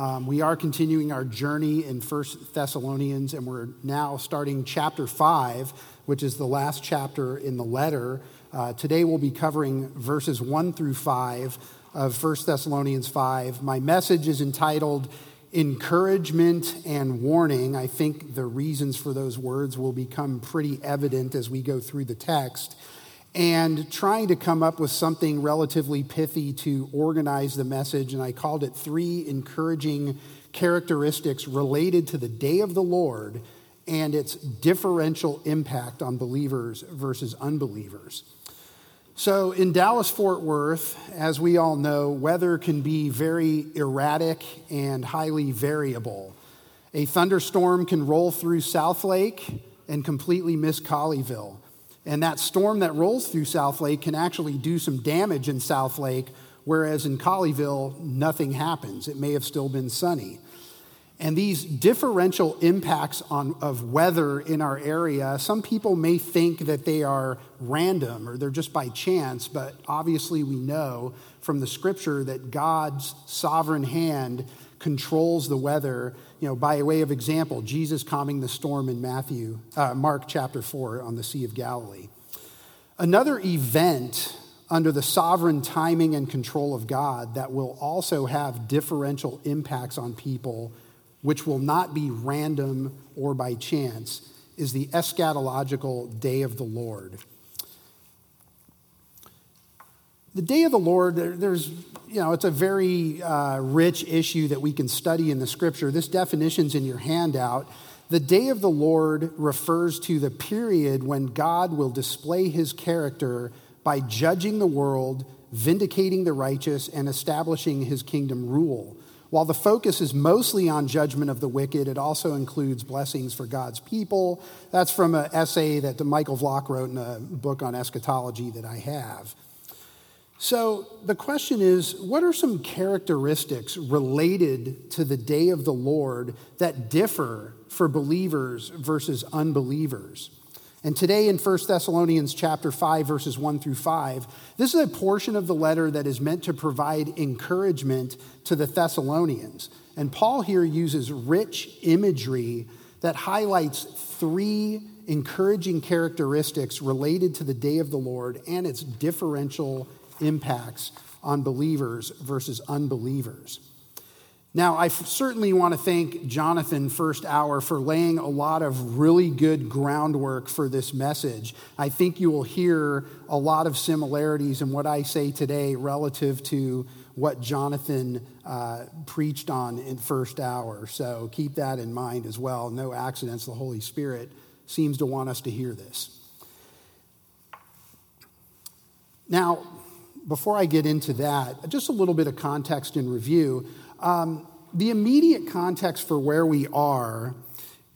Um, we are continuing our journey in First Thessalonians, and we're now starting chapter 5, which is the last chapter in the letter. Uh, today we'll be covering verses 1 through 5 of First Thessalonians 5. My message is entitled Encouragement and Warning. I think the reasons for those words will become pretty evident as we go through the text and trying to come up with something relatively pithy to organize the message. And I called it Three Encouraging Characteristics Related to the Day of the Lord and its differential impact on believers versus unbelievers. So, in Dallas Fort Worth, as we all know, weather can be very erratic and highly variable. A thunderstorm can roll through Southlake and completely miss Colleyville. And that storm that rolls through Southlake can actually do some damage in Southlake, whereas in Colleyville, nothing happens. It may have still been sunny. And these differential impacts on, of weather in our area, some people may think that they are random or they're just by chance, but obviously we know from the scripture that God's sovereign hand controls the weather. You know, by way of example, Jesus calming the storm in Matthew, uh, Mark chapter 4 on the Sea of Galilee. Another event under the sovereign timing and control of God that will also have differential impacts on people, which will not be random or by chance, is the eschatological day of the Lord. The day of the Lord, there's, you know, it's a very uh, rich issue that we can study in the scripture. This definition's in your handout. The day of the Lord refers to the period when God will display his character by judging the world, vindicating the righteous, and establishing his kingdom rule. While the focus is mostly on judgment of the wicked, it also includes blessings for God's people. That's from an essay that Michael Vlach wrote in a book on eschatology that I have. So the question is what are some characteristics related to the day of the Lord that differ for believers versus unbelievers? And today in 1 Thessalonians chapter 5 verses 1 through 5, this is a portion of the letter that is meant to provide encouragement to the Thessalonians. And Paul here uses rich imagery that highlights three encouraging characteristics related to the day of the Lord and its differential impacts on believers versus unbelievers. Now, I certainly want to thank Jonathan First Hour for laying a lot of really good groundwork for this message. I think you will hear a lot of similarities in what I say today relative to what Jonathan uh, preached on in First Hour. So keep that in mind as well. No accidents. The Holy Spirit seems to want us to hear this. Now, before I get into that, just a little bit of context and review. Um, the immediate context for where we are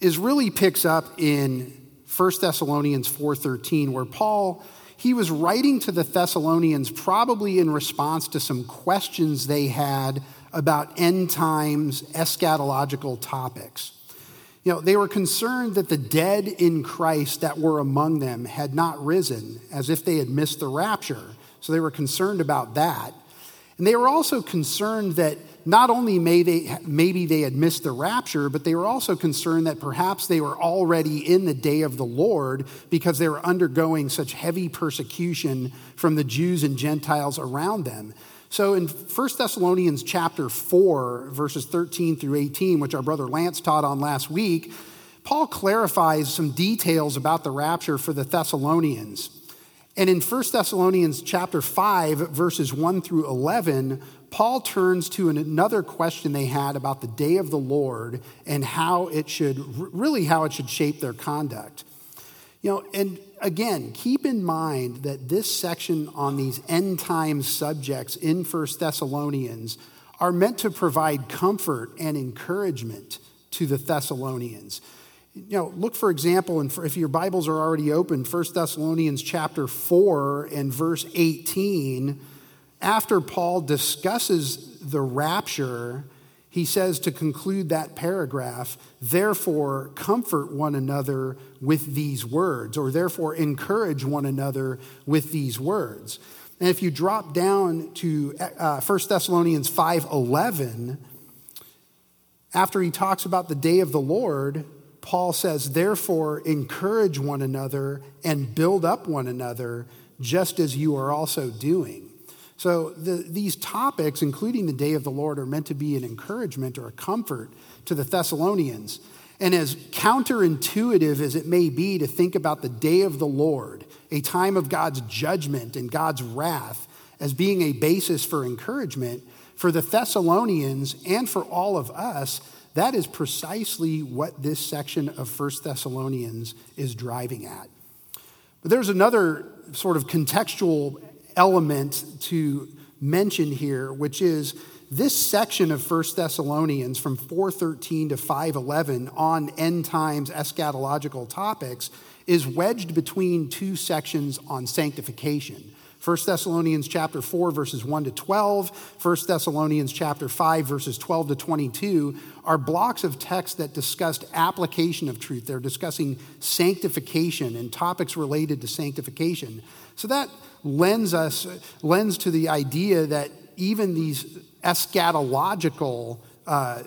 is really picks up in 1 Thessalonians 4:13 where Paul he was writing to the Thessalonians probably in response to some questions they had about end times eschatological topics. You know, they were concerned that the dead in Christ that were among them had not risen as if they had missed the rapture. So they were concerned about that. And they were also concerned that not only may they, maybe they had missed the rapture, but they were also concerned that perhaps they were already in the day of the Lord because they were undergoing such heavy persecution from the Jews and Gentiles around them. So in 1 Thessalonians chapter 4, verses 13 through 18, which our brother Lance taught on last week, Paul clarifies some details about the rapture for the Thessalonians. And in 1 Thessalonians chapter 5 verses 1 through 11, Paul turns to another question they had about the day of the Lord and how it should really how it should shape their conduct. You know, and again, keep in mind that this section on these end time subjects in 1 Thessalonians are meant to provide comfort and encouragement to the Thessalonians you know, look for example, and if your Bibles are already open, 1 Thessalonians chapter 4 and verse 18, after Paul discusses the rapture, he says to conclude that paragraph, therefore comfort one another with these words, or therefore encourage one another with these words. And if you drop down to uh, 1 Thessalonians 5:11, After he talks about the day of the Lord, Paul says, Therefore, encourage one another and build up one another, just as you are also doing. So, the, these topics, including the day of the Lord, are meant to be an encouragement or a comfort to the Thessalonians. And as counterintuitive as it may be to think about the day of the Lord, a time of God's judgment and God's wrath, as being a basis for encouragement, for the Thessalonians and for all of us, that is precisely what this section of First Thessalonians is driving at. But there's another sort of contextual element to mention here, which is this section of First Thessalonians from 413 to 511 on end times eschatological topics is wedged between two sections on sanctification. 1 Thessalonians chapter 4 verses 1 to 12, 1 Thessalonians chapter 5 verses 12 to 22 are blocks of text that discussed application of truth. They're discussing sanctification and topics related to sanctification. So that lends us lends to the idea that even these eschatological uh,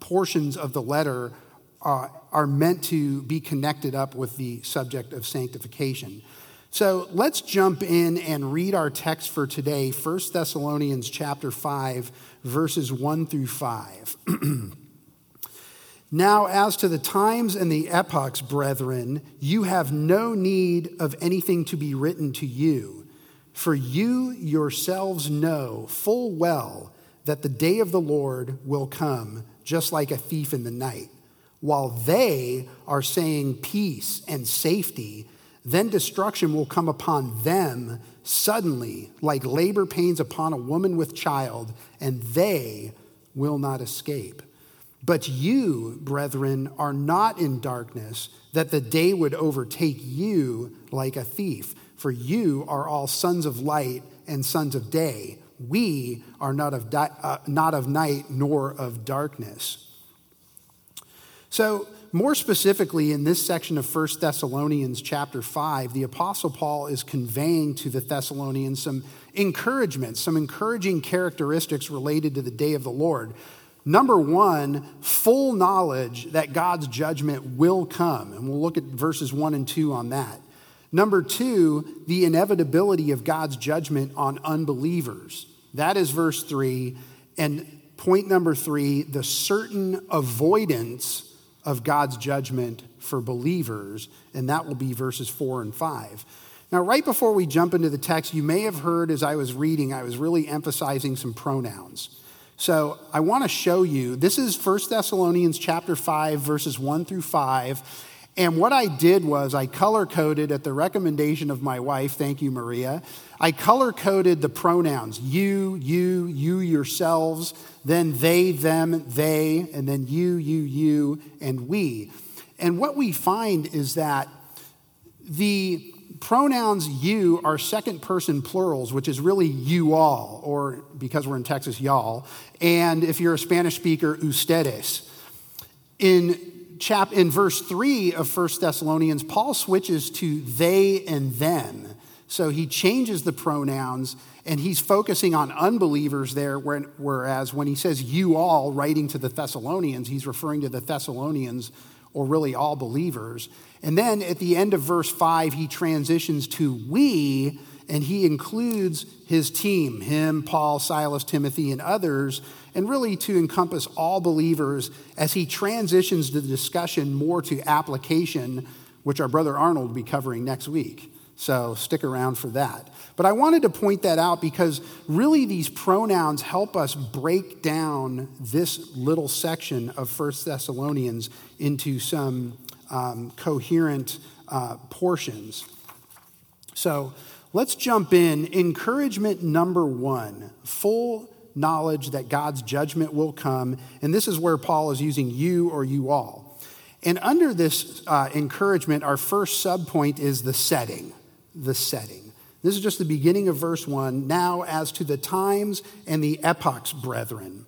portions of the letter are, are meant to be connected up with the subject of sanctification. So let's jump in and read our text for today, 1 Thessalonians chapter 5, verses 1 through 5. now, as to the times and the epochs, brethren, you have no need of anything to be written to you, for you yourselves know full well that the day of the Lord will come just like a thief in the night. While they are saying peace and safety, then destruction will come upon them suddenly, like labor pains upon a woman with child, and they will not escape. But you, brethren, are not in darkness, that the day would overtake you like a thief. For you are all sons of light and sons of day. We are not of, di- uh, not of night nor of darkness. So, more specifically, in this section of 1 Thessalonians chapter 5, the Apostle Paul is conveying to the Thessalonians some encouragement, some encouraging characteristics related to the day of the Lord. Number one, full knowledge that God's judgment will come. And we'll look at verses 1 and 2 on that. Number two, the inevitability of God's judgment on unbelievers. That is verse 3. And point number three, the certain avoidance of God's judgment for believers, and that will be verses 4 and 5. Now, right before we jump into the text, you may have heard as I was reading, I was really emphasizing some pronouns. So I want to show you, this is 1 Thessalonians chapter 5, verses 1 through 5. And what I did was I color coded at the recommendation of my wife, thank you, Maria. I color coded the pronouns you, you, you yourselves, then they, them, they, and then you, you, you, and we. And what we find is that the pronouns you are second person plurals, which is really you all, or because we're in Texas, y'all. And if you're a Spanish speaker, ustedes. In chap in verse 3 of 1 Thessalonians, Paul switches to they and them. So he changes the pronouns and he's focusing on unbelievers there, whereas when he says you all, writing to the Thessalonians, he's referring to the Thessalonians or really all believers. And then at the end of verse 5, he transitions to we, and he includes his team, him, Paul, Silas, Timothy, and others, and really to encompass all believers as he transitions the discussion more to application, which our brother Arnold will be covering next week. So stick around for that. But I wanted to point that out because really these pronouns help us break down this little section of First Thessalonians into some um, coherent uh, portions. So let's jump in. Encouragement number one full knowledge that God's judgment will come. And this is where Paul is using you or you all. And under this uh, encouragement, our first subpoint is the setting. The setting. This is just the beginning of verse one. Now, as to the times and the epochs, brethren.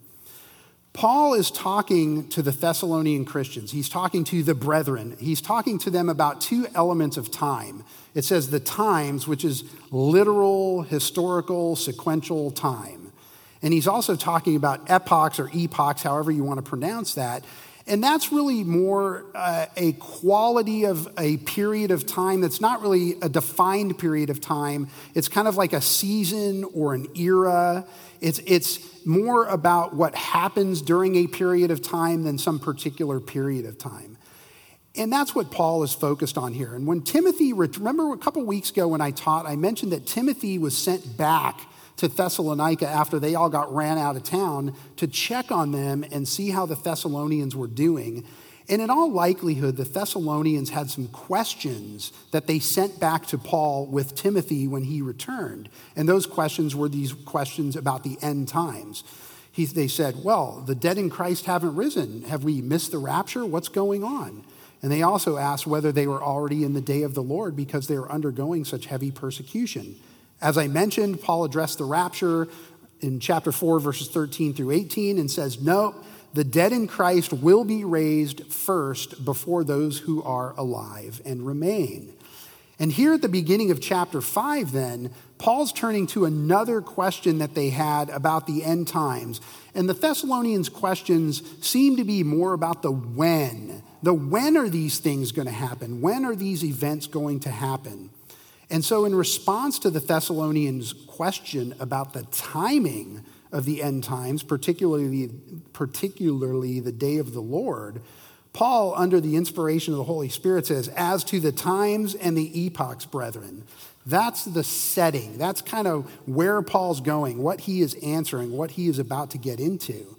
Paul is talking to the Thessalonian Christians. He's talking to the brethren. He's talking to them about two elements of time. It says the times, which is literal, historical, sequential time. And he's also talking about epochs or epochs, however you want to pronounce that. And that's really more uh, a quality of a period of time that's not really a defined period of time. It's kind of like a season or an era. It's, it's more about what happens during a period of time than some particular period of time. And that's what Paul is focused on here. And when Timothy, remember a couple weeks ago when I taught, I mentioned that Timothy was sent back to Thessalonica after they all got ran out of town to check on them and see how the Thessalonians were doing. And in all likelihood, the Thessalonians had some questions that they sent back to Paul with Timothy when he returned. And those questions were these questions about the end times. He, they said, Well, the dead in Christ haven't risen. Have we missed the rapture? What's going on? And they also asked whether they were already in the day of the Lord because they were undergoing such heavy persecution. As I mentioned, Paul addressed the rapture in chapter 4, verses 13 through 18, and says, No, the dead in Christ will be raised first before those who are alive and remain. And here at the beginning of chapter 5, then, Paul's turning to another question that they had about the end times. And the Thessalonians' questions seem to be more about the when. The when are these things going to happen? When are these events going to happen? And so, in response to the Thessalonians' question about the timing of the end times, particularly, particularly the day of the Lord, Paul, under the inspiration of the Holy Spirit, says, As to the times and the epochs, brethren, that's the setting. That's kind of where Paul's going, what he is answering, what he is about to get into.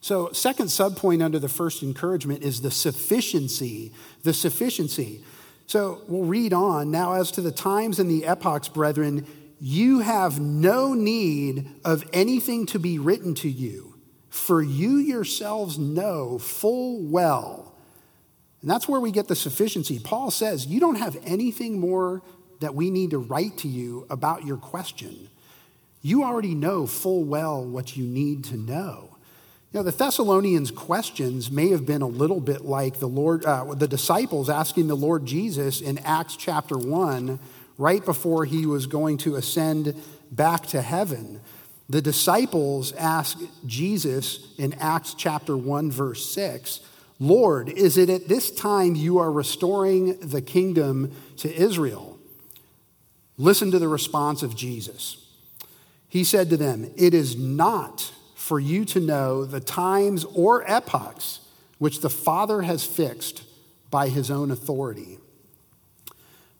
So, second subpoint under the first encouragement is the sufficiency. The sufficiency. So we'll read on. Now, as to the times and the epochs, brethren, you have no need of anything to be written to you, for you yourselves know full well. And that's where we get the sufficiency. Paul says, You don't have anything more that we need to write to you about your question. You already know full well what you need to know. You know, the Thessalonians' questions may have been a little bit like the Lord, uh, the disciples asking the Lord Jesus in Acts chapter 1, right before he was going to ascend back to heaven. The disciples asked Jesus in Acts chapter 1, verse 6, Lord, is it at this time you are restoring the kingdom to Israel? Listen to the response of Jesus. He said to them, It is not for you to know the times or epochs which the Father has fixed by his own authority.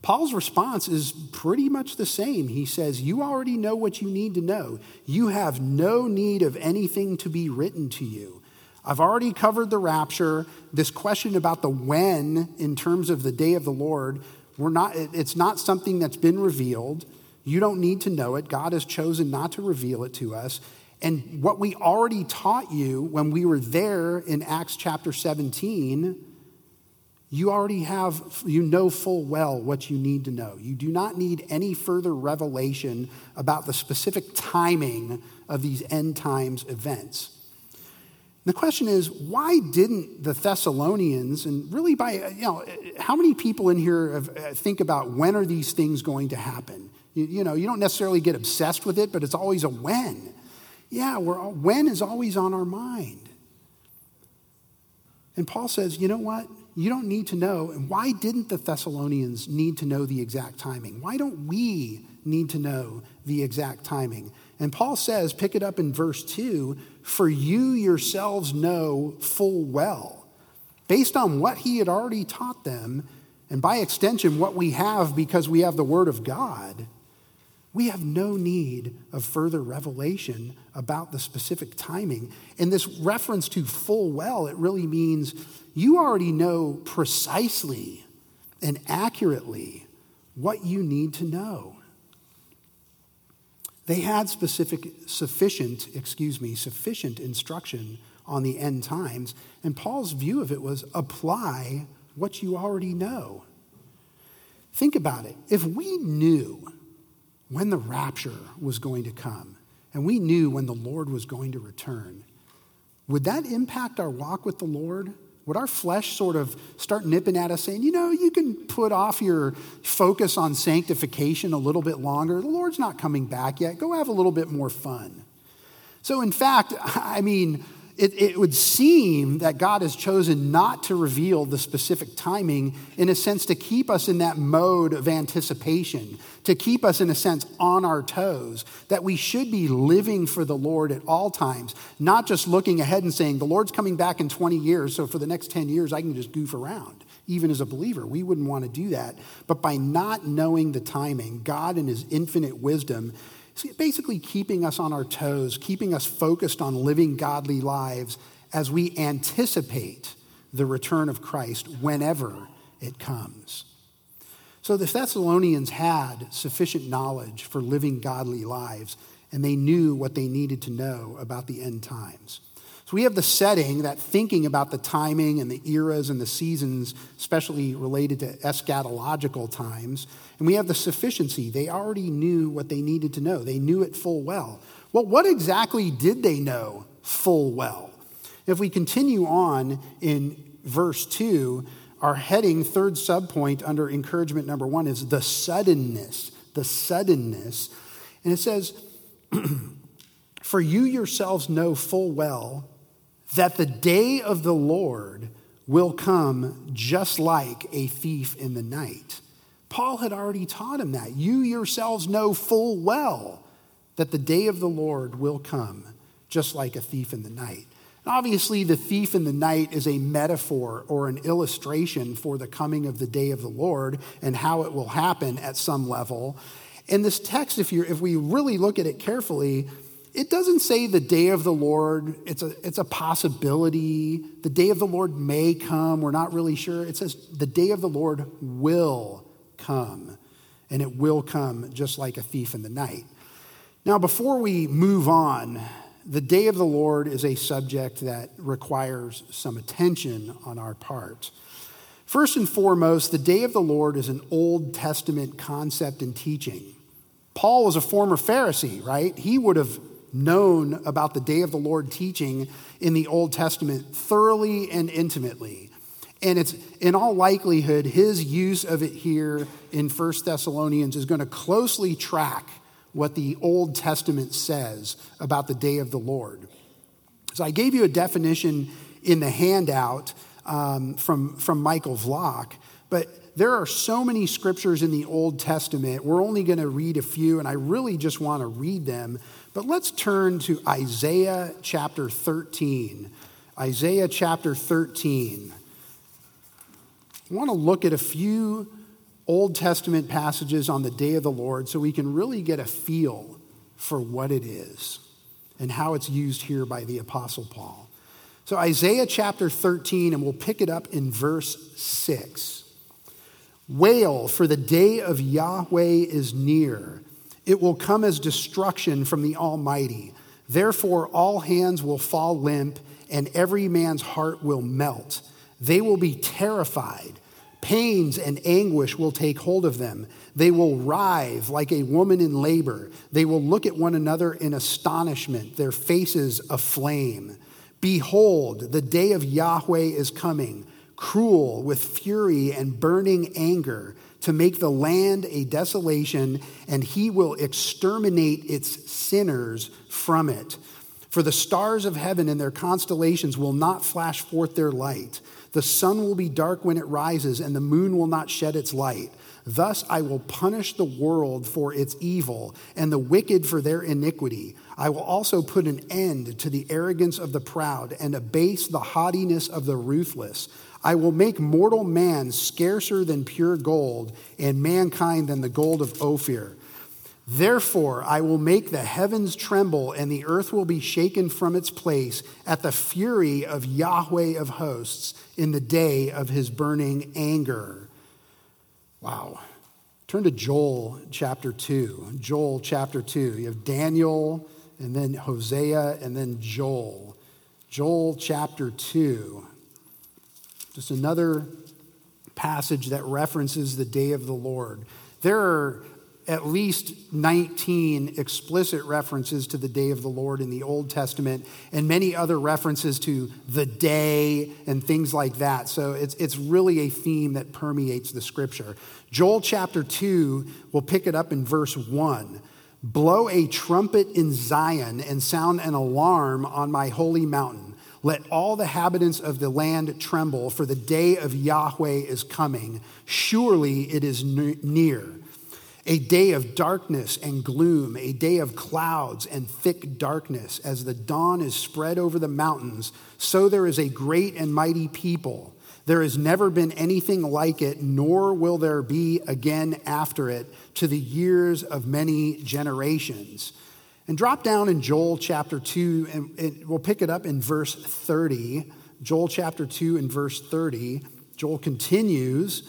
Paul's response is pretty much the same. He says, You already know what you need to know. You have no need of anything to be written to you. I've already covered the rapture. This question about the when in terms of the day of the Lord, we're not, it's not something that's been revealed. You don't need to know it. God has chosen not to reveal it to us. And what we already taught you when we were there in Acts chapter 17, you already have, you know full well what you need to know. You do not need any further revelation about the specific timing of these end times events. The question is, why didn't the Thessalonians, and really by, you know, how many people in here uh, think about when are these things going to happen? You, you know, you don't necessarily get obsessed with it, but it's always a when. Yeah, we're, when is always on our mind. And Paul says, you know what? You don't need to know. And why didn't the Thessalonians need to know the exact timing? Why don't we need to know the exact timing? And Paul says, pick it up in verse 2 for you yourselves know full well, based on what he had already taught them, and by extension, what we have because we have the Word of God we have no need of further revelation about the specific timing. In this reference to full well, it really means you already know precisely and accurately what you need to know. They had specific, sufficient, excuse me, sufficient instruction on the end times, and Paul's view of it was apply what you already know. Think about it. If we knew when the rapture was going to come, and we knew when the Lord was going to return, would that impact our walk with the Lord? Would our flesh sort of start nipping at us saying, you know, you can put off your focus on sanctification a little bit longer? The Lord's not coming back yet. Go have a little bit more fun. So, in fact, I mean, it, it, would seem that God has chosen not to reveal the specific timing, in a sense, to keep us in that mode of anticipation, to keep us, in a sense, on our toes, that we should be living for the Lord at all times, not just looking ahead and saying, the Lord's coming back in 20 years, so for the next 10 years, I can just goof around. Even as a believer, we wouldn't want to do that. But by not knowing the timing, God, in His infinite wisdom, basically keeping us on our toes, keeping us focused on living godly lives as we anticipate the return of Christ whenever it comes. So the Thessalonians had sufficient knowledge for living godly lives, and they knew what they needed to know about the end times. So we have the setting that thinking about the timing and the eras and the seasons, especially related to eschatological times, and we have the sufficiency. They already knew what they needed to know, they knew it full well. Well, what exactly did they know full well? If we continue on in verse 2, our heading, third subpoint under encouragement number one, is the suddenness. The suddenness. And it says, For you yourselves know full well that the day of the Lord will come just like a thief in the night. Paul had already taught him that. You yourselves know full well that the day of the Lord will come just like a thief in the night. And obviously, the thief in the night is a metaphor or an illustration for the coming of the day of the Lord and how it will happen at some level. And this text, if, you if we really look at it carefully, it doesn't say the day of the Lord, it's a, it's a possibility. The day of the Lord may come, we're not really sure. It says the day of the Lord will come, and it will come just like a thief in the night. Now, before we move on, the day of the Lord is a subject that requires some attention on our part. First and foremost, the day of the Lord is an Old Testament concept and teaching. Paul was a former Pharisee, right? He would have known about the day of the Lord teaching in the Old Testament thoroughly and intimately. And it's in all likelihood, his use of it here in 1 Thessalonians is going to closely track what the Old Testament says about the day of the Lord. So I gave you a definition in the handout um, from, from Michael Vlach, but there are so many scriptures in the Old Testament. We're only going to read a few, and I really just want to read them but let's turn to Isaiah chapter 13. Isaiah chapter 13. I want to look at a few Old Testament passages on the day of the Lord so we can really get a feel for what it is and how it's used here by the Apostle Paul. So, Isaiah chapter 13, and we'll pick it up in verse 6. Wail, for the day of Yahweh is near it will come as destruction from the Almighty. Therefore, all hands will fall limp, and every man's heart will melt. They will be terrified. Pains and anguish will take hold of them. They will writhe like a woman in labor. They will look at one another in astonishment, their faces aflame. Behold, the day of Yahweh is coming, cruel with fury and burning anger to make the land a desolation, and he will exterminate its sinners from it. For the stars of heaven and their constellations will not flash forth their light. The sun will be dark when it rises, and the moon will not shed its light. Thus I will punish the world for its evil, and the wicked for their iniquity. I will also put an end to the arrogance of the proud, and abase the haughtiness of the ruthless. I will make mortal man scarcer than pure gold, and mankind than the gold of Ophir. Therefore, I will make the heavens tremble, and the earth will be shaken from its place at the fury of Yahweh of hosts in the day of his burning anger. Wow. Turn to Joel chapter 2. Joel chapter 2. You have Daniel, and then Hosea, and then Joel. Joel chapter 2. Just another passage that references the day of the Lord. There are at least 19 explicit references to the day of the Lord in the Old Testament and many other references to the day and things like that. So it's, it's really a theme that permeates the scripture. Joel chapter 2, we'll pick it up in verse 1. Blow a trumpet in Zion and sound an alarm on my holy mountain. Let all the inhabitants of the land tremble, for the day of Yahweh is coming. Surely it is near. A day of darkness and gloom, a day of clouds and thick darkness. As the dawn is spread over the mountains, so there is a great and mighty people. There has never been anything like it, nor will there be again after it to the years of many generations. And drop down in Joel chapter 2, and, we'll pick it up in verse 30. Joel chapter 2 and verse 30. Joel continues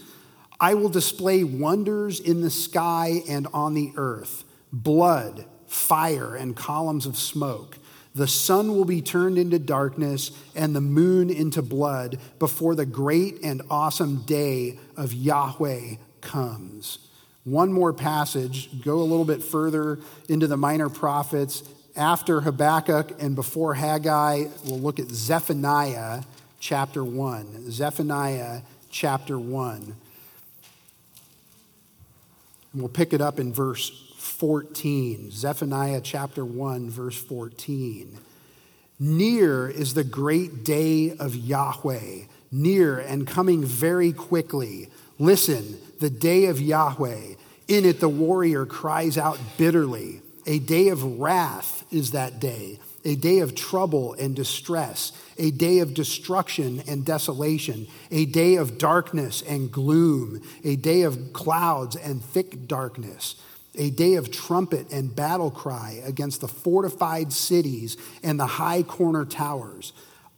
I will display wonders in the sky and on the earth blood, fire, and columns of smoke. The sun will be turned into darkness and the moon into blood before the great and awesome day of Yahweh comes. One more passage, go a little bit further into the minor prophets. After Habakkuk and before Haggai, we'll look at Zephaniah chapter 1. Zephaniah chapter 1. And we'll pick it up in verse 14. Zephaniah chapter 1, verse 14. Near is the great day of Yahweh, near and coming very quickly. Listen, the day of Yahweh. In it, the warrior cries out bitterly. A day of wrath is that day, a day of trouble and distress, a day of destruction and desolation, a day of darkness and gloom, a day of clouds and thick darkness, a day of trumpet and battle cry against the fortified cities and the high corner towers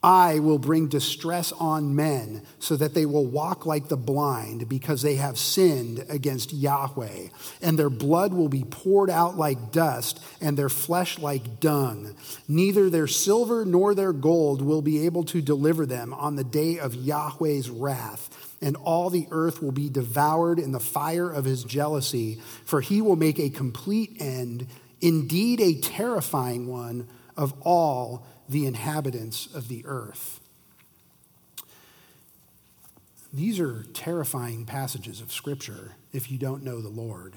I will bring distress on men so that they will walk like the blind because they have sinned against Yahweh. And their blood will be poured out like dust and their flesh like dung. Neither their silver nor their gold will be able to deliver them on the day of Yahweh's wrath. And all the earth will be devoured in the fire of his jealousy, for he will make a complete end, indeed a terrifying one, of all the inhabitants of the earth. These are terrifying passages of Scripture if you don't know the Lord.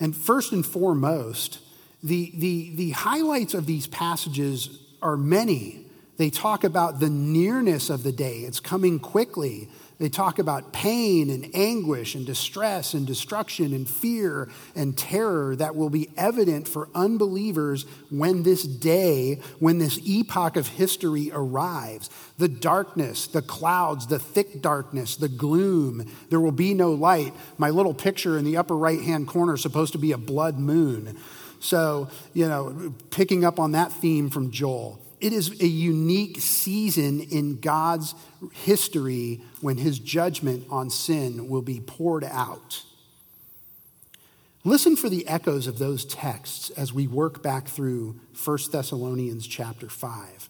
And first and foremost, the, the, the highlights of these passages are many. They talk about the nearness of the day, it's coming quickly. They talk about pain and anguish and distress and destruction and fear and terror that will be evident for unbelievers when this day, when this epoch of history arrives. The darkness, the clouds, the thick darkness, the gloom, there will be no light. My little picture in the upper right hand corner is supposed to be a blood moon. So, you know, picking up on that theme from Joel. It is a unique season in God's history when his judgment on sin will be poured out. Listen for the echoes of those texts as we work back through 1 Thessalonians chapter 5.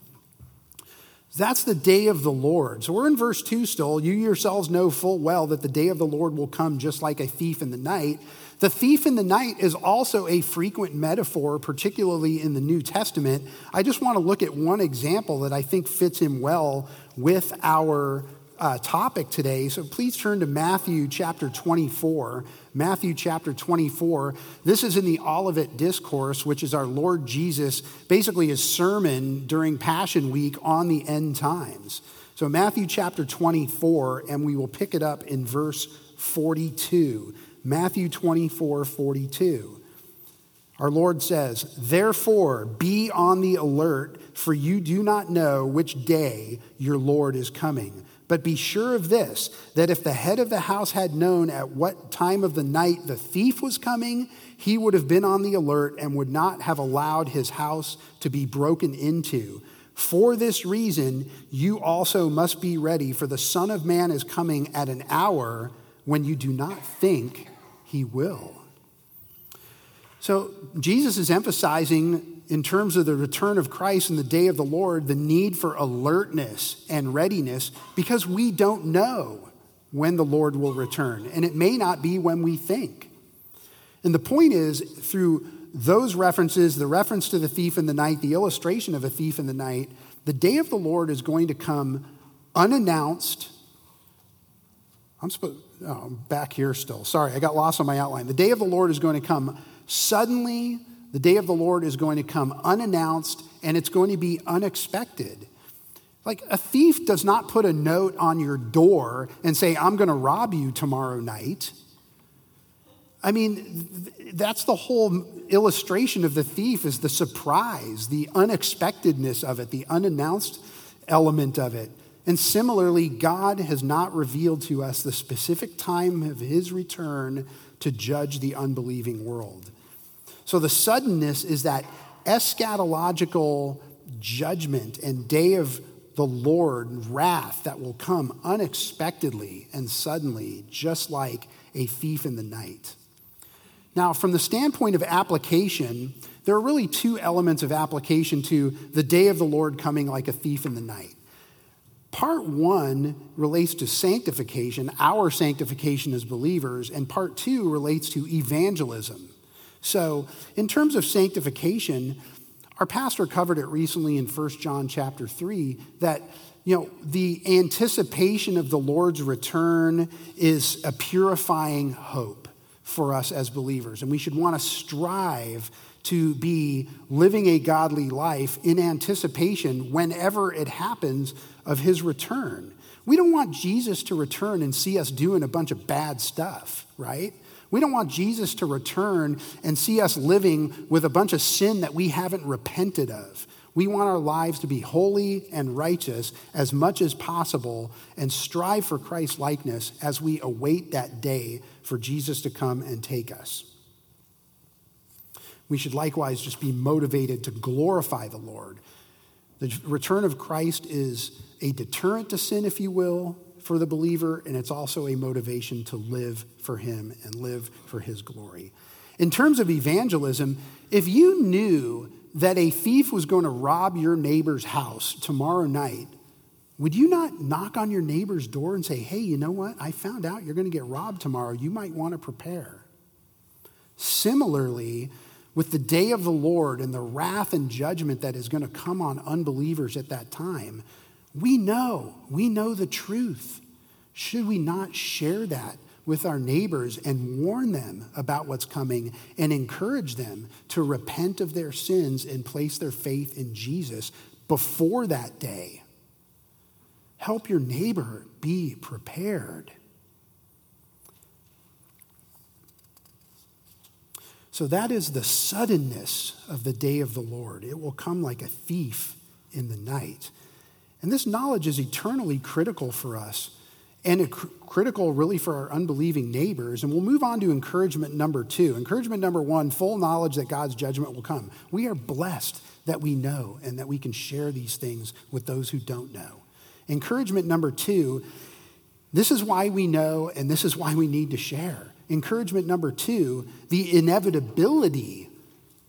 That's the day of the Lord. So we're in verse 2 still. You yourselves know full well that the day of the Lord will come just like a thief in the night. The thief in the night is also a frequent metaphor, particularly in the New Testament. I just want to look at one example that I think fits in well with our uh, topic today. So please turn to Matthew chapter 24. Matthew chapter 24. This is in the Olivet Discourse, which is our Lord Jesus, basically his sermon during Passion Week on the end times. So, Matthew chapter 24, and we will pick it up in verse 42. Matthew 24, 42. Our Lord says, Therefore, be on the alert, for you do not know which day your Lord is coming. But be sure of this that if the head of the house had known at what time of the night the thief was coming, he would have been on the alert and would not have allowed his house to be broken into. For this reason, you also must be ready, for the Son of Man is coming at an hour when you do not think he will. So, Jesus is emphasizing, in terms of the return of Christ and the day of the Lord, the need for alertness and readiness because we don't know when the Lord will return. And it may not be when we think. And the point is, through those references, the reference to the thief in the night, the illustration of a thief in the night, the day of the Lord is going to come unannounced. I'm supposed oh, um, back here still. Sorry, I got lost on my outline. The day of the Lord is going to come Suddenly, the day of the Lord is going to come unannounced and it's going to be unexpected. Like a thief does not put a note on your door and say, I'm going to rob you tomorrow night. I mean, that's the whole illustration of the thief is the surprise, the unexpectedness of it, the unannounced element of it. And similarly, God has not revealed to us the specific time of his return to judge the unbelieving world. So the suddenness is that eschatological judgment and day of the Lord wrath that will come unexpectedly and suddenly, just like a thief in the night. Now, from the standpoint of application, there are really two elements of application to the day of the Lord coming like a thief in the night. Part one relates to sanctification, our sanctification as believers, and part two relates to evangelism. So, in terms of sanctification, our pastor covered it recently in 1 John chapter 3 that you know the anticipation of the Lord's return is a purifying hope for us as believers and we should want to strive to be living a godly life in anticipation whenever it happens of his return. We don't want Jesus to return and see us doing a bunch of bad stuff, right? We don't want Jesus to return and see us living with a bunch of sin that we haven't repented of. We want our lives to be holy and righteous as much as possible and strive for Christ's likeness as we await that day for Jesus to come and take us. We should likewise just be motivated to glorify the Lord. The return of Christ is a deterrent to sin, if you will, for the believer, and it's also a motivation to live for Him and live for His glory. In terms of evangelism, if you knew that a thief was going to rob your neighbor's house tomorrow night, would you not knock on your neighbor's door and say, hey, you know what? I found out you're going to get robbed tomorrow. You might want to prepare. Similarly, with the day of the Lord and the wrath and judgment that is going to come on unbelievers at that time, we know, we know the truth. Should we not share that with our neighbors and warn them about what's coming and encourage them to repent of their sins and place their faith in Jesus before that day? Help your neighbor be prepared. So that is the suddenness of the day of the Lord. It will come like a thief in the night. And this knowledge is eternally critical for us and cr- critical really for our unbelieving neighbors. And we'll move on to encouragement number two. Encouragement number one full knowledge that God's judgment will come. We are blessed that we know and that we can share these things with those who don't know. Encouragement number two this is why we know and this is why we need to share. Encouragement number two the inevitability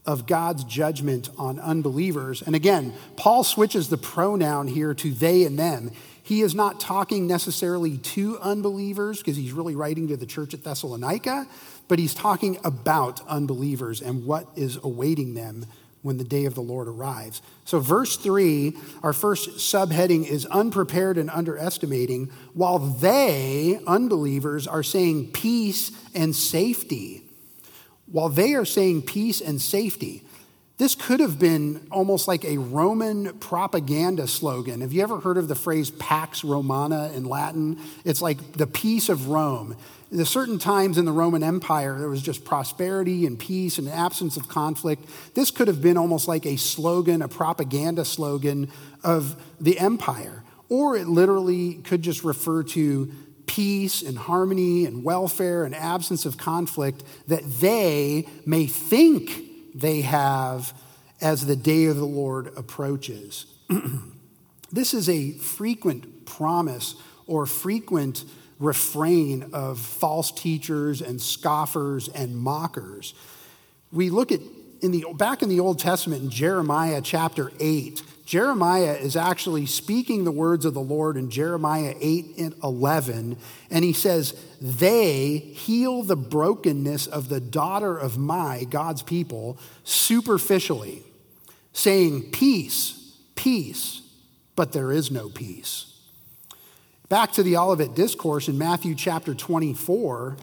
of God's judgment on unbelievers. And again, Paul switches the pronoun here to they and them. He is not talking necessarily to unbelievers because he's really writing to the church at Thessalonica, but he's talking about unbelievers and what is awaiting them when the day of the Lord arrives. So, verse three, our first subheading is unprepared and underestimating, while they, unbelievers, are saying peace and safety while they are saying peace and safety, this could have been almost like a Roman propaganda slogan. Have you ever heard of the phrase Pax Romana in Latin? It's like the peace of Rome. There certain times in the Roman Empire, there was just prosperity and peace and absence of conflict. This could have been almost like a slogan, a propaganda slogan of the empire. Or it literally could just refer to peace and harmony and welfare and absence of conflict that they may think they have as the day of the Lord approaches. this is a frequent promise or frequent refrain of false teachers and scoffers and mockers. We look at in the back in the Old Testament in Jeremiah chapter 8, Jeremiah is actually speaking the words of the Lord in Jeremiah 8 and 11, and he says, They heal the brokenness of the daughter of my, God's people, superficially, saying, Peace, peace, but there is no peace. Back to the Olivet Discourse in Matthew chapter 24,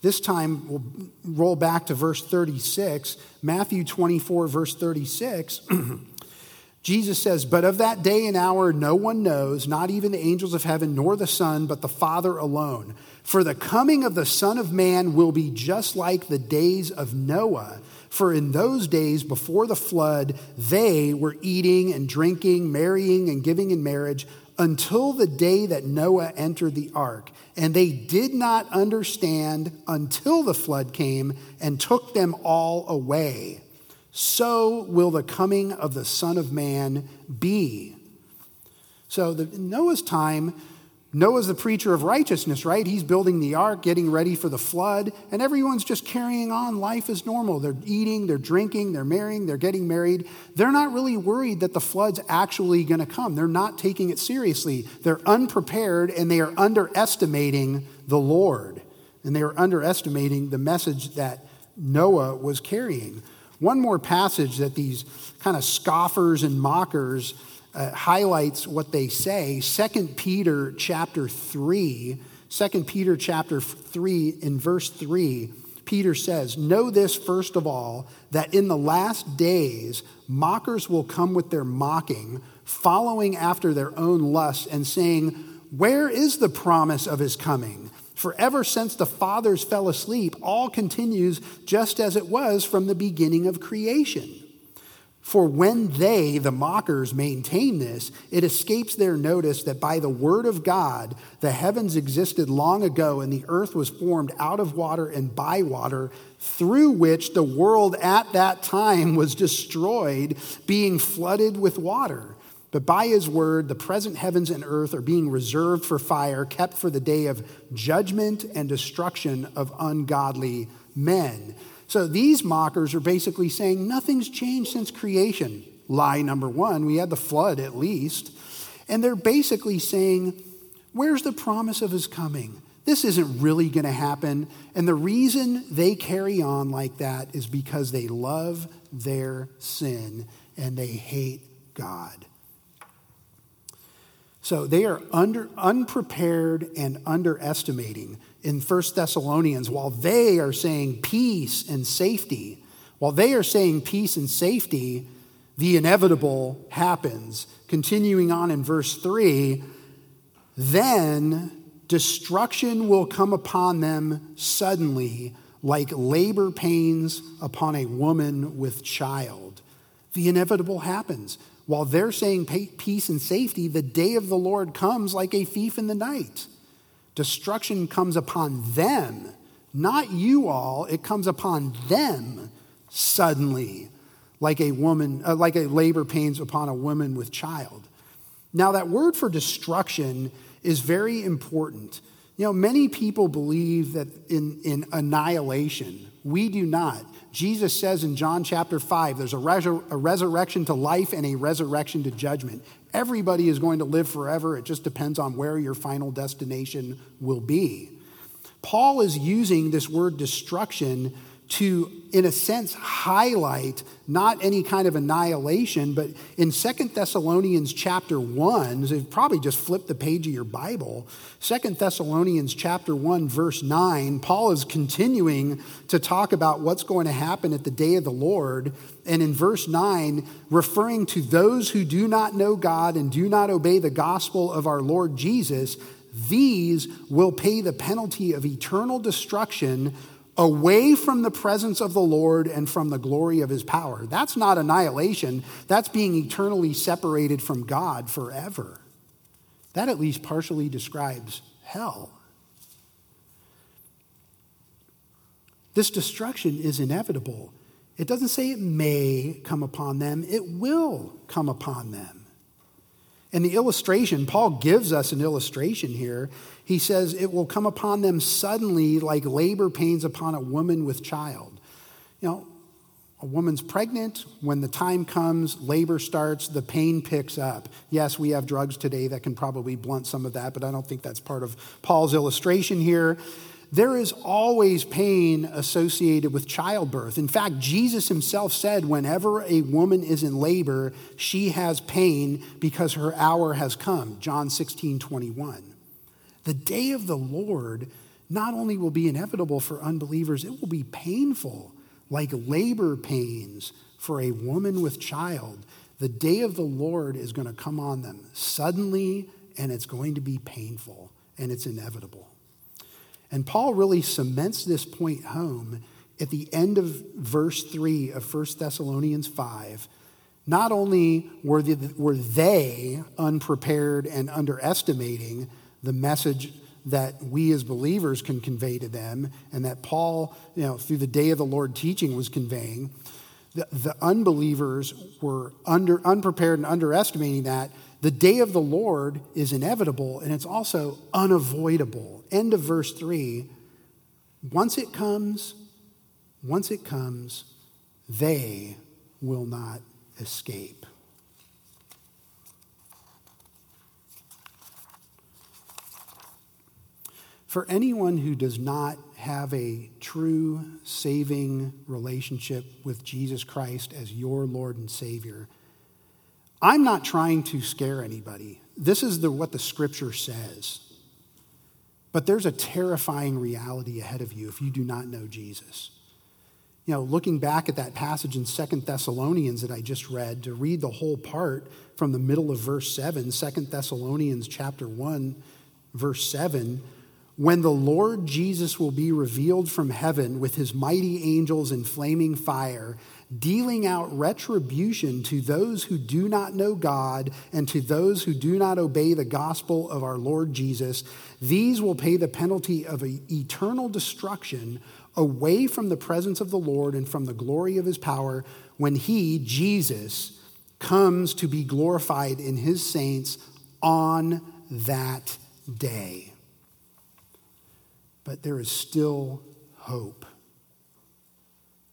This time we'll roll back to verse 36, Matthew 24, verse 36. Jesus says, But of that day and hour no one knows, not even the angels of heaven, nor the Son, but the Father alone. For the coming of the Son of Man will be just like the days of Noah. For in those days before the flood, they were eating and drinking, marrying and giving in marriage until the day that Noah entered the ark. And they did not understand until the flood came and took them all away. So will the coming of the Son of Man be. So, the, Noah's time, Noah's the preacher of righteousness, right? He's building the ark, getting ready for the flood, and everyone's just carrying on. Life is normal. They're eating, they're drinking, they're marrying, they're getting married. They're not really worried that the flood's actually going to come. They're not taking it seriously. They're unprepared and they are underestimating the Lord. And they are underestimating the message that Noah was carrying. One more passage that these kind of scoffers and mockers uh, highlights what they say. 2 Peter chapter 3, 2 Peter chapter 3 in verse 3, Peter says, Know this first of all, that in the last days mockers will come with their mocking, following after their own lusts, and saying, Where is the promise of his coming? For ever since the fathers fell asleep, all continues just as it was from the beginning of creation. For when they, the mockers, maintain this, it escapes their notice that by the word of God, the heavens existed long ago, and the earth was formed out of water and by water, through which the world at that time was destroyed, being flooded with water. But by his word, the present heavens and earth are being reserved for fire, kept for the day of judgment and destruction of ungodly men. So these mockers are basically saying nothing's changed since creation. Lie number one, we had the flood at least. And they're basically saying, where's the promise of his coming? This isn't really going to happen. And the reason they carry on like that is because they love their sin and they hate God. So they are under, unprepared and underestimating in 1 Thessalonians, while they are saying peace and safety, while they are saying peace and safety, the inevitable happens. Continuing on in verse 3, then destruction will come upon them suddenly, like labor pains upon a woman with child. The inevitable happens. While they're saying peace and safety, the day of the Lord comes like a thief in the night. Destruction comes upon them, not you all. It comes upon them suddenly, like a woman, uh, like a labor pains upon a woman with child. Now, that word for destruction is very important. You know, many people believe that in, in annihilation. We do not. Jesus says in John chapter 5, there's a, resur- a resurrection to life and a resurrection to judgment. Everybody is going to live forever. It just depends on where your final destination will be. Paul is using this word destruction to, in a sense, highlight not any kind of annihilation, but in Second Thessalonians chapter 1, so probably just flip the page of your Bible, Second Thessalonians chapter 1, verse 9, Paul is continuing to talk about what's going to happen at the day of the Lord. And in verse 9, referring to those who do not know God and do not obey the gospel of our Lord Jesus, these will pay the penalty of eternal destruction away from the presence of the Lord and from the glory of his power. That's not annihilation, that's being eternally separated from God forever. That at least partially describes hell. This destruction is inevitable. It doesn't say it may come upon them, it will come upon them. And the illustration, Paul gives us an illustration here. He says, It will come upon them suddenly like labor pains upon a woman with child. You know, a woman's pregnant. When the time comes, labor starts, the pain picks up. Yes, we have drugs today that can probably blunt some of that, but I don't think that's part of Paul's illustration here there is always pain associated with childbirth. In fact, Jesus himself said, whenever a woman is in labor, she has pain because her hour has come. John 16, 21. The day of the Lord not only will be inevitable for unbelievers, it will be painful, like labor pains for a woman with child. The day of the Lord is going to come on them suddenly, and it's going to be painful, and it's inevitable. And Paul really cements this point home at the end of verse 3 of 1 Thessalonians 5. Not only were, were they unprepared and underestimating the message that we as believers can convey to them, and that Paul, you know, through the day of the Lord teaching was conveying, the, the unbelievers were under, unprepared and underestimating that. The day of the Lord is inevitable and it's also unavoidable. End of verse 3. Once it comes, once it comes, they will not escape. For anyone who does not have a true saving relationship with Jesus Christ as your Lord and Savior, I'm not trying to scare anybody. This is the, what the scripture says. But there's a terrifying reality ahead of you if you do not know Jesus. You know, looking back at that passage in Second Thessalonians that I just read, to read the whole part from the middle of verse 7, 2 Thessalonians chapter 1, verse 7, when the Lord Jesus will be revealed from heaven with his mighty angels in flaming fire, dealing out retribution to those who do not know God and to those who do not obey the gospel of our Lord Jesus, these will pay the penalty of eternal destruction away from the presence of the Lord and from the glory of his power when he, Jesus, comes to be glorified in his saints on that day but there is still hope.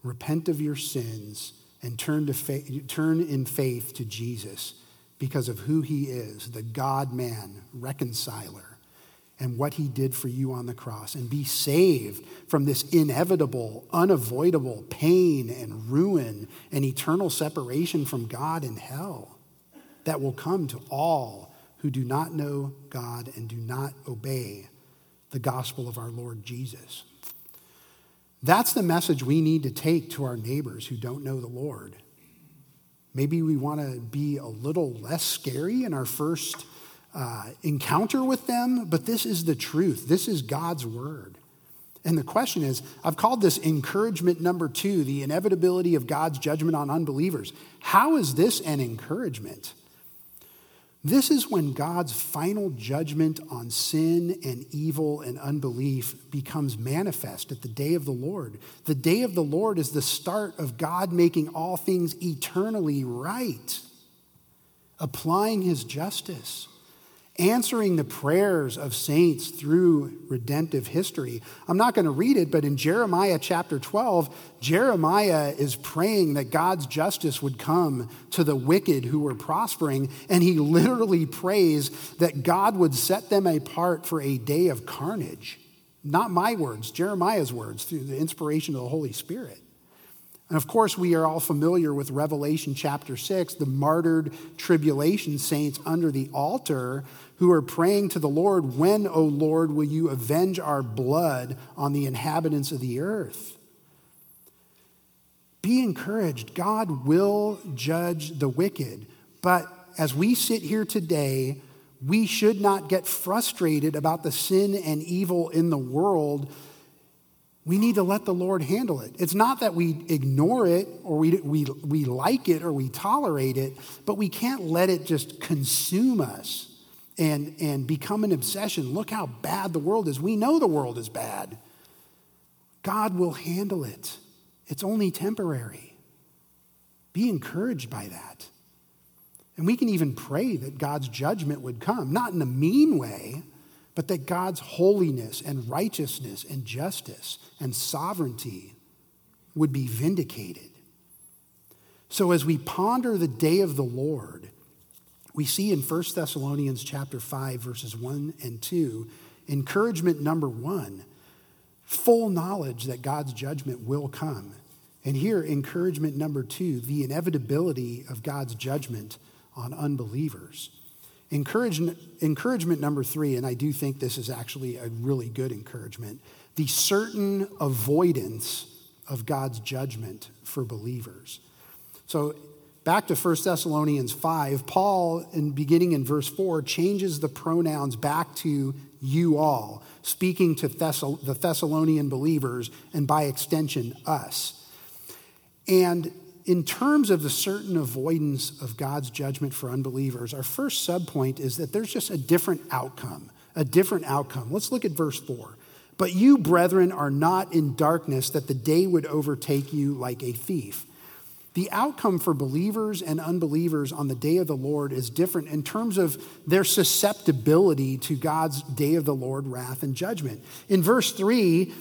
Repent of your sins and turn, to faith, turn in faith to Jesus because of who he is, the God man, reconciler, and what he did for you on the cross, and be saved from this inevitable, unavoidable pain and ruin and eternal separation from God in hell that will come to all who do not know God and do not obey the gospel of our Lord Jesus. That's the message we need to take to our neighbors who don't know the Lord. Maybe we want to be a little less scary in our first uh, encounter with them, but this is the truth. This is God's word. And the question is I've called this encouragement number two, the inevitability of God's judgment on unbelievers. How is this an encouragement? This is when God's final judgment on sin and evil and unbelief becomes manifest at the day of the Lord. The day of the Lord is the start of God making all things eternally right, applying his justice answering the prayers of saints through redemptive history. I'm not going to read it, but in Jeremiah chapter 12, Jeremiah is praying that God's justice would come to the wicked who were prospering, and he literally prays that God would set them apart for a day of carnage. Not my words, Jeremiah's words, through the inspiration of the Holy Spirit. And of course, we are all familiar with Revelation chapter 6, the martyred tribulation saints under the altar who are praying to the Lord, When, O Lord, will you avenge our blood on the inhabitants of the earth? Be encouraged. God will judge the wicked. But as we sit here today, we should not get frustrated about the sin and evil in the world. We need to let the Lord handle it. It's not that we ignore it or we, we, we like it or we tolerate it, but we can't let it just consume us and, and become an obsession. Look how bad the world is. We know the world is bad. God will handle it, it's only temporary. Be encouraged by that. And we can even pray that God's judgment would come, not in a mean way, but that God's holiness and righteousness and justice and sovereignty would be vindicated. So as we ponder the day of the Lord, we see in 1 Thessalonians chapter 5 verses 1 and 2 encouragement number 1 full knowledge that God's judgment will come. And here encouragement number 2 the inevitability of God's judgment on unbelievers. Encouragement, encouragement number three, and I do think this is actually a really good encouragement the certain avoidance of God's judgment for believers. So, back to 1 Thessalonians 5, Paul, in beginning in verse 4, changes the pronouns back to you all, speaking to Thessal- the Thessalonian believers and by extension, us. And in terms of the certain avoidance of God's judgment for unbelievers, our first subpoint is that there's just a different outcome, a different outcome. Let's look at verse 4. But you, brethren, are not in darkness that the day would overtake you like a thief. The outcome for believers and unbelievers on the day of the Lord is different in terms of their susceptibility to God's day of the Lord wrath and judgment. In verse 3,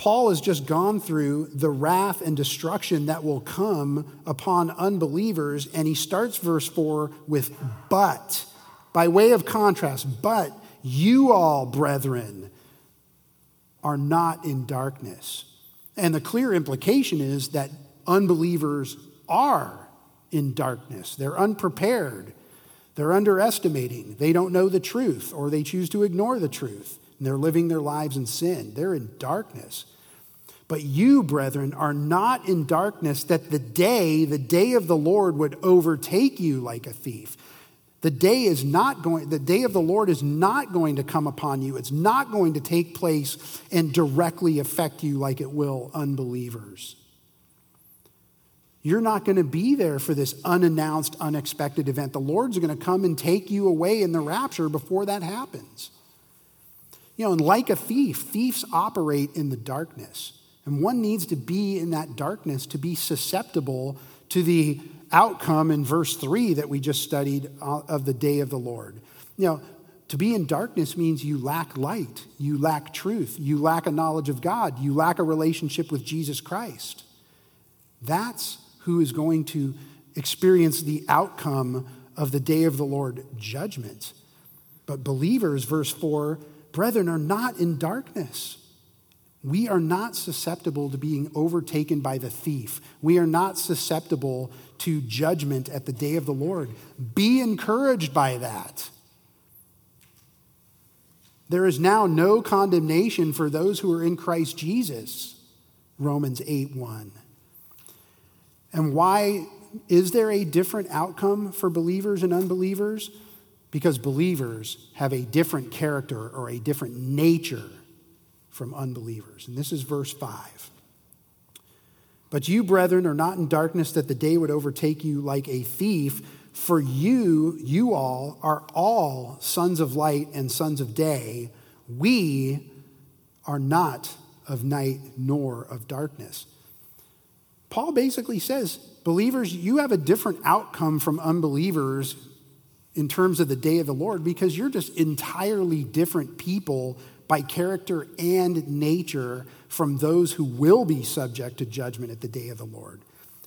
Paul has just gone through the wrath and destruction that will come upon unbelievers, and he starts verse 4 with but, by way of contrast, but you all, brethren, are not in darkness. And the clear implication is that unbelievers are in darkness. They're unprepared. They're underestimating. They don't know the truth or they choose to ignore the truth. And they're living their lives in sin. They're in darkness. But you, brethren, are not in darkness that the day, the day of the Lord, would overtake you like a thief. The day is not going, the day of the Lord is not going to come upon you. It's not going to take place and directly affect you like it will unbelievers. You're not going to be there for this unannounced, unexpected event. The Lord's going to come and take you away in the rapture before that happens. You know, and like a thief, thieves operate in the darkness. And one needs to be in that darkness to be susceptible to the outcome in verse 3 that we just studied uh, of the day of the Lord. You know, to be in darkness means you lack light, you lack truth, you lack a knowledge of God, you lack a relationship with Jesus Christ. That's who is going to experience the outcome of the day of the Lord judgment. But believers, verse 4, brethren, are not in darkness we are not susceptible to being overtaken by the thief. We are not susceptible to judgment at the day of the Lord. Be encouraged by that. There is now no condemnation for those who are in Christ Jesus. Romans 8 1. And why is there a different outcome for believers and unbelievers? Because believers have a different character or a different nature from unbelievers. And this is verse 5. But you, brethren, are not in darkness that the day would overtake you like a thief. For you, you all, are all sons of light and sons of day. We are not of night nor of darkness. Paul basically says, believers, you have a different outcome from unbelievers in terms of the day of the Lord because you're just entirely different people by character and nature from those who will be subject to judgment at the day of the Lord.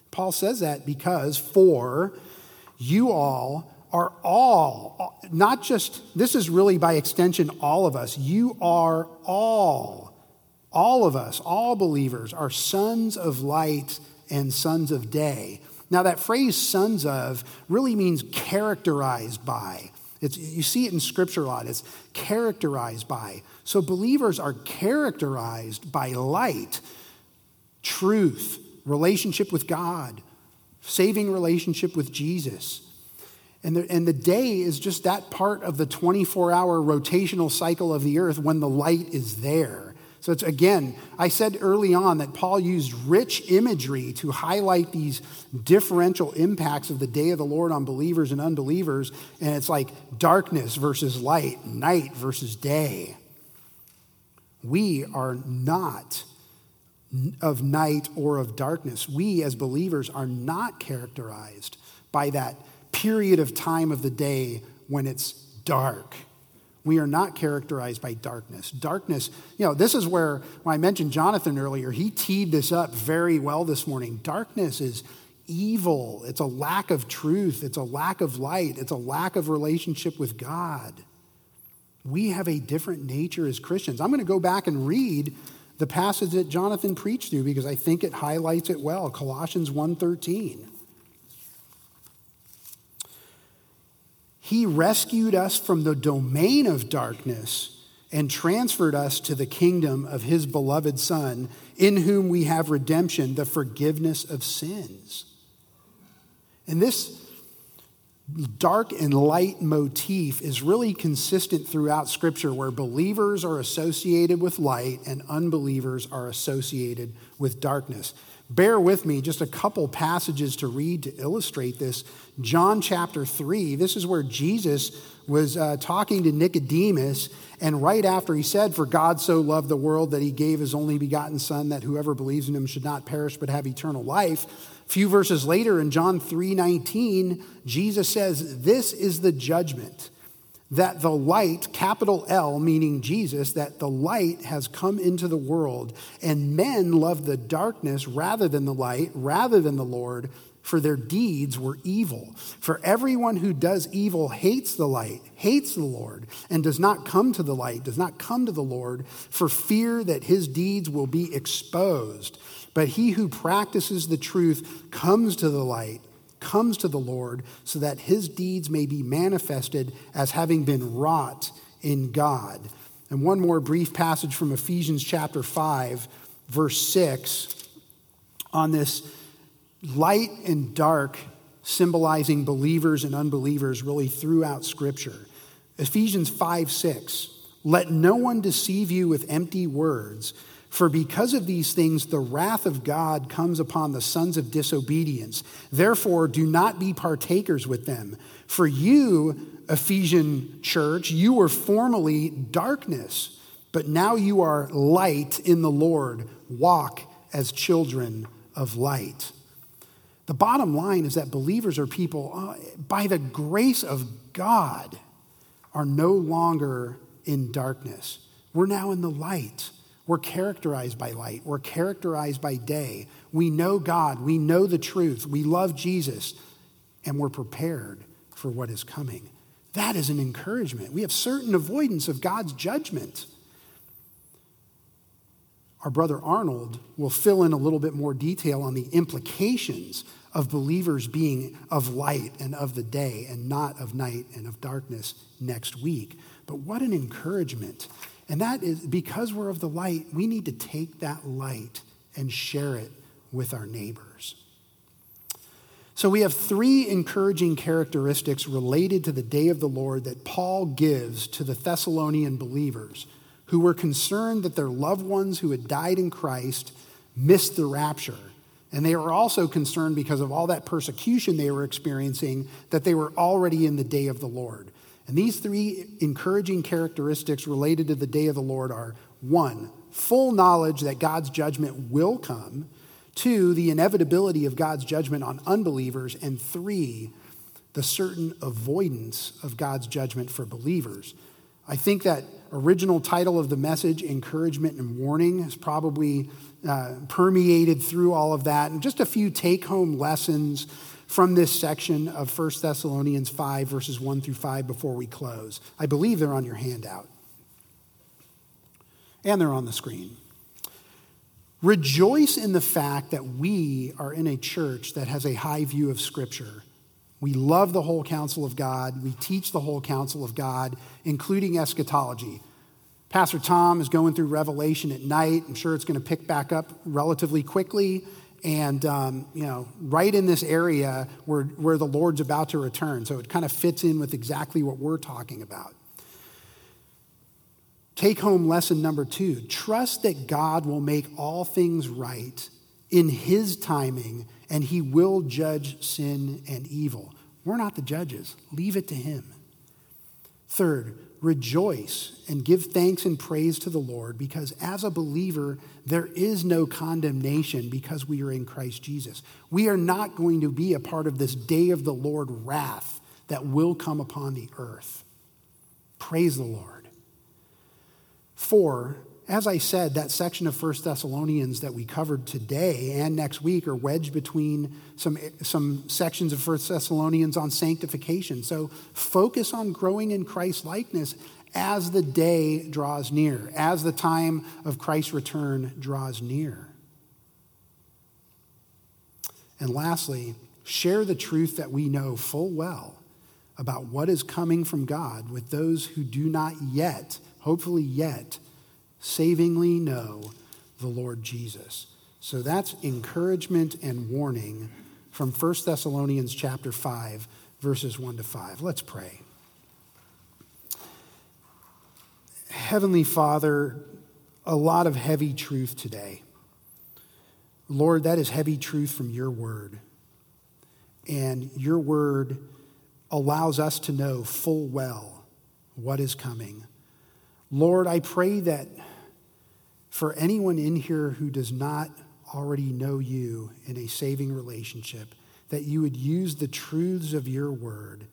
Paul says that because, for you all are all, not just, this is really by extension all of us, you are all, all of us, all believers are sons of light and sons of day. Now, that phrase sons of really means characterized by. It's, you see it in Scripture a lot. It's characterized by. So believers are characterized by light, truth, relationship with God, saving relationship with Jesus. And the, and the day is just that part of the 24 hour rotational cycle of the earth when the light is there. So it's again, I said early on that Paul used rich imagery to highlight these differential impacts of the day of the Lord on believers and unbelievers. And it's like darkness versus light, night versus day. We are not of night or of darkness. We, as believers, are not characterized by that period of time of the day when it's dark we are not characterized by darkness. Darkness, you know, this is where, when I mentioned Jonathan earlier, he teed this up very well this morning. Darkness is evil, it's a lack of truth, it's a lack of light, it's a lack of relationship with God. We have a different nature as Christians. I'm going to go back and read the passage that Jonathan preached through because I think it highlights it well. Colossians 1:13. He rescued us from the domain of darkness and transferred us to the kingdom of his beloved Son, in whom we have redemption, the forgiveness of sins. And this dark and light motif is really consistent throughout Scripture, where believers are associated with light and unbelievers are associated with darkness. Bear with me, just a couple passages to read to illustrate this. John chapter 3, this is where Jesus was uh, talking to Nicodemus, and right after he said, For God so loved the world that he gave his only begotten Son, that whoever believes in him should not perish but have eternal life. A few verses later in John 3 19, Jesus says, This is the judgment that the light, capital L, meaning Jesus, that the light has come into the world, and men love the darkness rather than the light, rather than the Lord, for their deeds were evil. For everyone who does evil hates the light, hates the Lord, and does not come to the light, does not come to the Lord, for fear that his deeds will be exposed. But he who practices the truth comes to the light comes to the Lord so that his deeds may be manifested as having been wrought in God. And one more brief passage from Ephesians chapter 5, verse 6, on this light and dark symbolizing believers and unbelievers really throughout Scripture. Ephesians 5 6. Let no one deceive you with empty words. For because of these things, the wrath of God comes upon the sons of disobedience. Therefore, do not be partakers with them. For you, Ephesian church, you were formerly darkness, but now you are light in the Lord. Walk as children of light. The bottom line is that believers are people, uh, by the grace of God, are no longer in darkness. We're now in the light. We're characterized by light. We're characterized by day. We know God. We know the truth. We love Jesus. And we're prepared for what is coming. That is an encouragement. We have certain avoidance of God's judgment. Our brother Arnold will fill in a little bit more detail on the implications of believers being of light and of the day and not of night and of darkness next week. But what an encouragement and that is because we're of the light, we need to take that light and share it with our neighbors. So we have three encouraging characteristics related to the day of the Lord that Paul gives to the Thessalonian believers who were concerned that their loved ones who had died in Christ missed the rapture. And they were also concerned because of all that persecution they were experiencing that they were already in the day of the Lord. And these three encouraging characteristics related to the day of the Lord are one, full knowledge that God's judgment will come, two, the inevitability of God's judgment on unbelievers, and three, the certain avoidance of God's judgment for believers. I think that original title of the message, Encouragement and Warning, has probably uh, permeated through all of that. And just a few take home lessons from this section of 1 Thessalonians 5, verses 1 through 5, before we close. I believe they're on your handout, and they're on the screen. Rejoice in the fact that we are in a church that has a high view of Scripture. We love the whole counsel of God. We teach the whole counsel of God, including eschatology. Pastor Tom is going through Revelation at night. I'm sure it's going to pick back up relatively quickly and um, you know right in this area where, where the lord's about to return. So it kind of fits in with exactly what we're talking about. Take home lesson number two. Trust that god will make all things right in his timing and he will judge sin and evil. We're not the judges. Leave it to him. Third rejoice and give thanks and praise to the Lord because as a believer, there is no condemnation because we are in Christ Jesus. We are not going to be a part of this day of the Lord wrath that will come upon the earth. Praise the Lord. Four, as I said, that section of 1 Thessalonians that we covered today and next week are wedged between some, some sections of 1 Thessalonians on sanctification. So focus on growing in Christ likeness as the day draws near, as the time of Christ's return draws near. And lastly, share the truth that we know full well about what is coming from God with those who do not yet, hopefully yet, savingly know the Lord Jesus. So that's encouragement and warning from 1 Thessalonians chapter 5 verses 1 to 5. Let's pray. Heavenly Father, a lot of heavy truth today. Lord, that is heavy truth from your word. And your word allows us to know full well what is coming. Lord, I pray that for anyone in here who does not already know you in a saving relationship, that you would use the truths of your word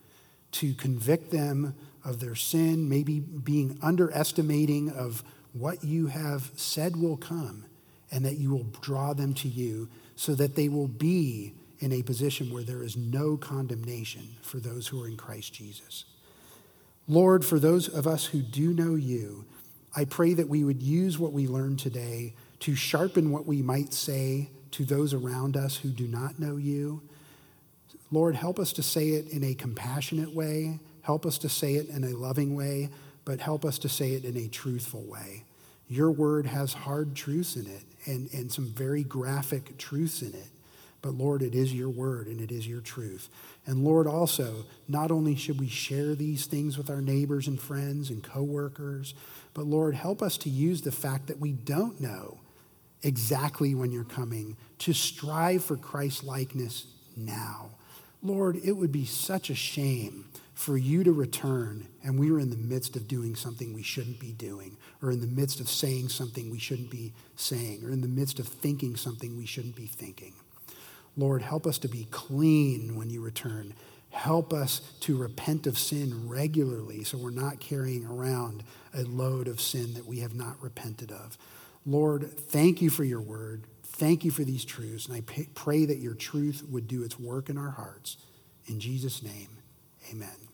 to convict them of their sin, maybe being underestimating of what you have said will come, and that you will draw them to you so that they will be in a position where there is no condemnation for those who are in Christ Jesus. Lord, for those of us who do know you, I pray that we would use what we learned today to sharpen what we might say to those around us who do not know you. Lord, help us to say it in a compassionate way, help us to say it in a loving way, but help us to say it in a truthful way. Your word has hard truths in it and, and some very graphic truths in it. But Lord, it is your word and it is your truth. And Lord, also, not only should we share these things with our neighbors and friends and coworkers, but Lord, help us to use the fact that we don't know exactly when you're coming to strive for Christ likeness now. Lord, it would be such a shame for you to return and we were in the midst of doing something we shouldn't be doing, or in the midst of saying something we shouldn't be saying, or in the midst of thinking something we shouldn't be thinking. Lord, help us to be clean when you return. Help us to repent of sin regularly so we're not carrying around a load of sin that we have not repented of. Lord, thank you for your word. Thank you for these truths. And I pray that your truth would do its work in our hearts. In Jesus' name, amen.